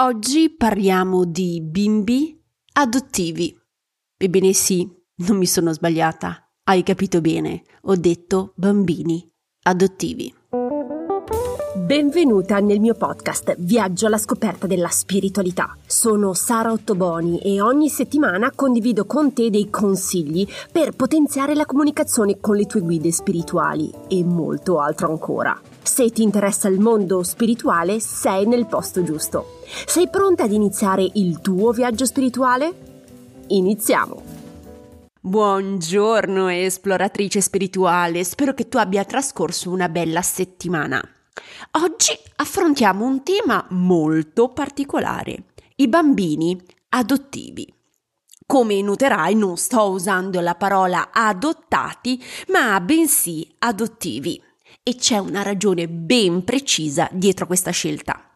Oggi parliamo di bimbi adottivi. Ebbene sì, non mi sono sbagliata. Hai capito bene, ho detto bambini adottivi. Benvenuta nel mio podcast Viaggio alla scoperta della spiritualità. Sono Sara Ottoboni e ogni settimana condivido con te dei consigli per potenziare la comunicazione con le tue guide spirituali e molto altro ancora. Se ti interessa il mondo spirituale, sei nel posto giusto. Sei pronta ad iniziare il tuo viaggio spirituale? Iniziamo! Buongiorno esploratrice spirituale, spero che tu abbia trascorso una bella settimana. Oggi affrontiamo un tema molto particolare, i bambini adottivi. Come noterai non sto usando la parola adottati, ma bensì adottivi e c'è una ragione ben precisa dietro questa scelta.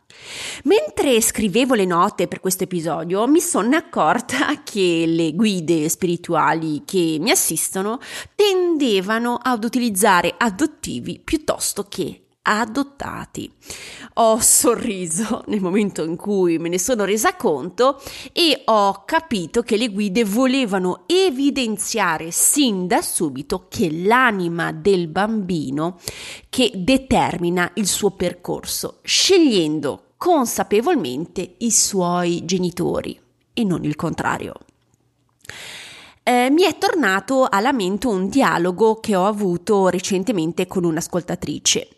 Mentre scrivevo le note per questo episodio mi sono accorta che le guide spirituali che mi assistono tendevano ad utilizzare adottivi piuttosto che adottati. Ho sorriso nel momento in cui me ne sono resa conto e ho capito che le guide volevano evidenziare sin da subito che l'anima del bambino che determina il suo percorso, scegliendo consapevolmente i suoi genitori e non il contrario eh, mi è tornato alla mente un dialogo che ho avuto recentemente con un'ascoltatrice.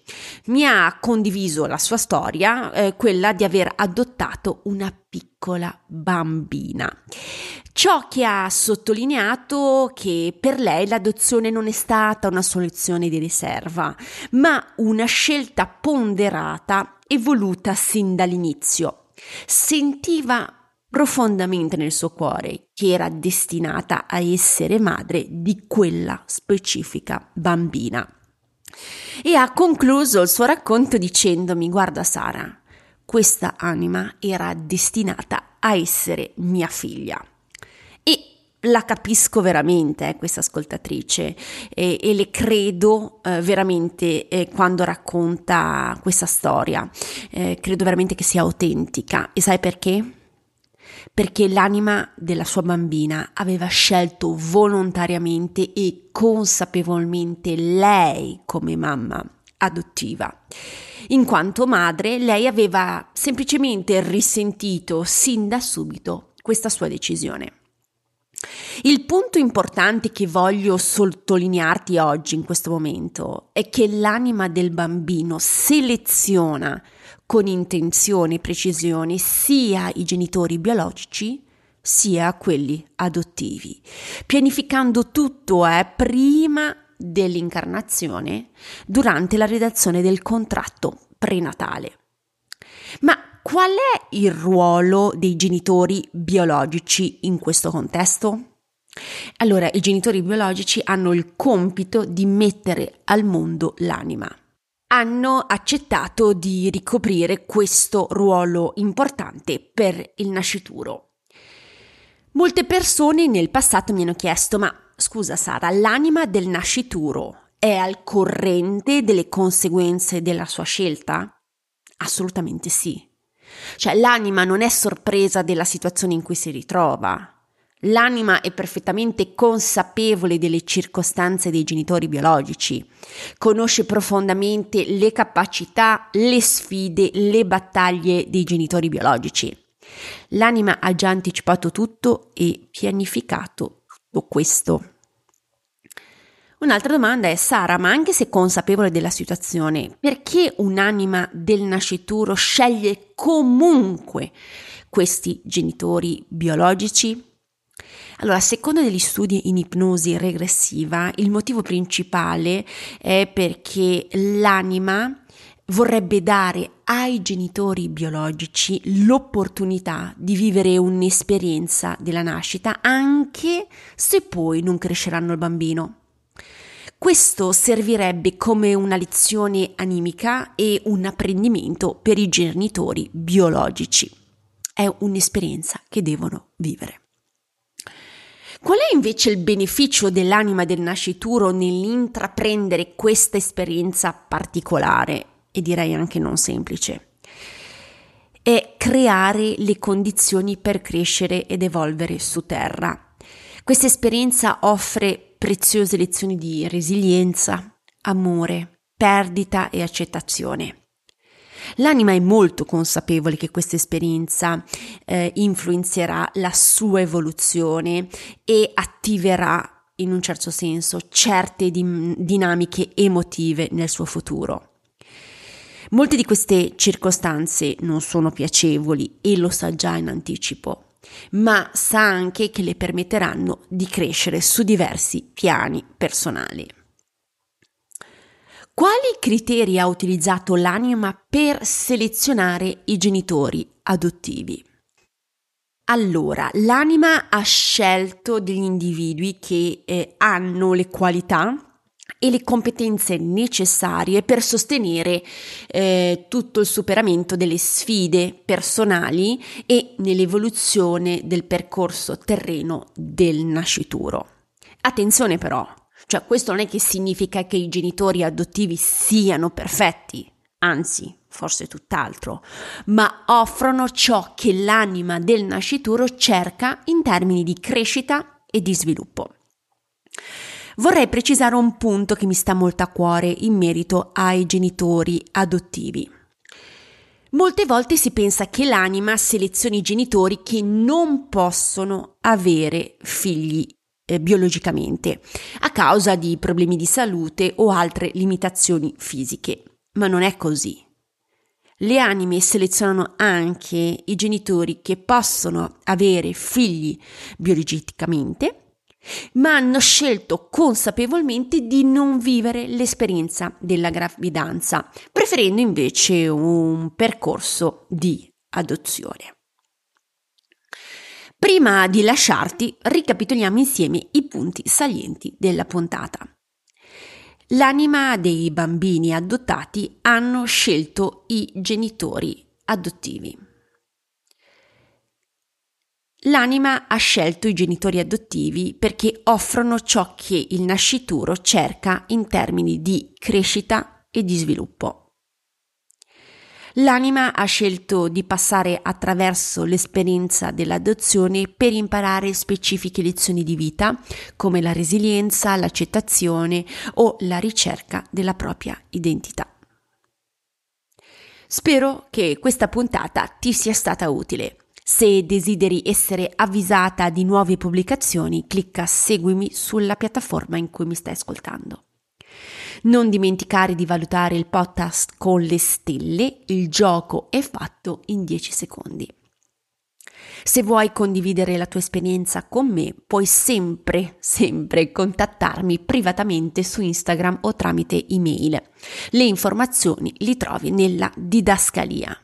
Mi ha condiviso la sua storia, eh, quella di aver adottato una piccola bambina. Ciò che ha sottolineato che per lei l'adozione non è stata una soluzione di riserva, ma una scelta ponderata e voluta sin dall'inizio. Sentiva profondamente nel suo cuore che era destinata a essere madre di quella specifica bambina. E ha concluso il suo racconto dicendomi guarda Sara, questa anima era destinata a essere mia figlia. E la capisco veramente, eh, questa ascoltatrice, e, e le credo eh, veramente eh, quando racconta questa storia. Eh, credo veramente che sia autentica. E sai perché? perché l'anima della sua bambina aveva scelto volontariamente e consapevolmente lei come mamma adottiva. In quanto madre, lei aveva semplicemente risentito sin da subito questa sua decisione. Il punto importante che voglio sottolinearti oggi in questo momento è che l'anima del bambino seleziona con intenzione e precisione sia i genitori biologici sia quelli adottivi, pianificando tutto eh, prima dell'incarnazione durante la redazione del contratto prenatale. Ma qual è il ruolo dei genitori biologici in questo contesto? Allora, i genitori biologici hanno il compito di mettere al mondo l'anima hanno accettato di ricoprire questo ruolo importante per il nascituro. Molte persone nel passato mi hanno chiesto, ma scusa Sara, l'anima del nascituro è al corrente delle conseguenze della sua scelta? Assolutamente sì. Cioè l'anima non è sorpresa della situazione in cui si ritrova, L'anima è perfettamente consapevole delle circostanze dei genitori biologici, conosce profondamente le capacità, le sfide, le battaglie dei genitori biologici. L'anima ha già anticipato tutto e pianificato tutto questo. Un'altra domanda è Sara, ma anche se consapevole della situazione, perché un'anima del nascituro sceglie comunque questi genitori biologici? Allora, secondo degli studi in ipnosi regressiva, il motivo principale è perché l'anima vorrebbe dare ai genitori biologici l'opportunità di vivere un'esperienza della nascita anche se poi non cresceranno il bambino. Questo servirebbe come una lezione animica e un apprendimento per i genitori biologici. È un'esperienza che devono vivere. Qual è invece il beneficio dell'anima del nascituro nell'intraprendere questa esperienza particolare e direi anche non semplice? è creare le condizioni per crescere ed evolvere su Terra. Questa esperienza offre preziose lezioni di resilienza, amore, perdita e accettazione. L'anima è molto consapevole che questa esperienza eh, influenzerà la sua evoluzione e attiverà in un certo senso certe dim- dinamiche emotive nel suo futuro. Molte di queste circostanze non sono piacevoli e lo sa già in anticipo, ma sa anche che le permetteranno di crescere su diversi piani personali. Quali criteri ha utilizzato l'anima per selezionare i genitori adottivi? Allora, l'anima ha scelto degli individui che eh, hanno le qualità e le competenze necessarie per sostenere eh, tutto il superamento delle sfide personali e nell'evoluzione del percorso terreno del nascituro. Attenzione però, cioè questo non è che significa che i genitori adottivi siano perfetti, anzi, forse tutt'altro, ma offrono ciò che l'anima del nascituro cerca in termini di crescita e di sviluppo. Vorrei precisare un punto che mi sta molto a cuore in merito ai genitori adottivi. Molte volte si pensa che l'anima selezioni i genitori che non possono avere figli eh, biologicamente a causa di problemi di salute o altre limitazioni fisiche, ma non è così. Le anime selezionano anche i genitori che possono avere figli biologicamente ma hanno scelto consapevolmente di non vivere l'esperienza della gravidanza, preferendo invece un percorso di adozione. Prima di lasciarti, ricapitoliamo insieme i punti salienti della puntata. L'anima dei bambini adottati hanno scelto i genitori adottivi. L'anima ha scelto i genitori adottivi perché offrono ciò che il nascituro cerca in termini di crescita e di sviluppo. L'anima ha scelto di passare attraverso l'esperienza dell'adozione per imparare specifiche lezioni di vita come la resilienza, l'accettazione o la ricerca della propria identità. Spero che questa puntata ti sia stata utile. Se desideri essere avvisata di nuove pubblicazioni, clicca seguimi sulla piattaforma in cui mi stai ascoltando. Non dimenticare di valutare il podcast con le stelle, il gioco è fatto in 10 secondi. Se vuoi condividere la tua esperienza con me, puoi sempre, sempre contattarmi privatamente su Instagram o tramite email. Le informazioni li trovi nella didascalia.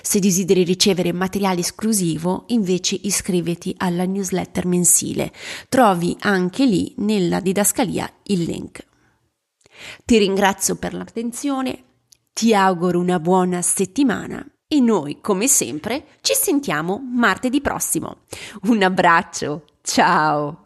Se desideri ricevere materiale esclusivo, invece iscriviti alla newsletter mensile. Trovi anche lì nella didascalia il link. Ti ringrazio per l'attenzione, ti auguro una buona settimana e noi, come sempre, ci sentiamo martedì prossimo. Un abbraccio, ciao!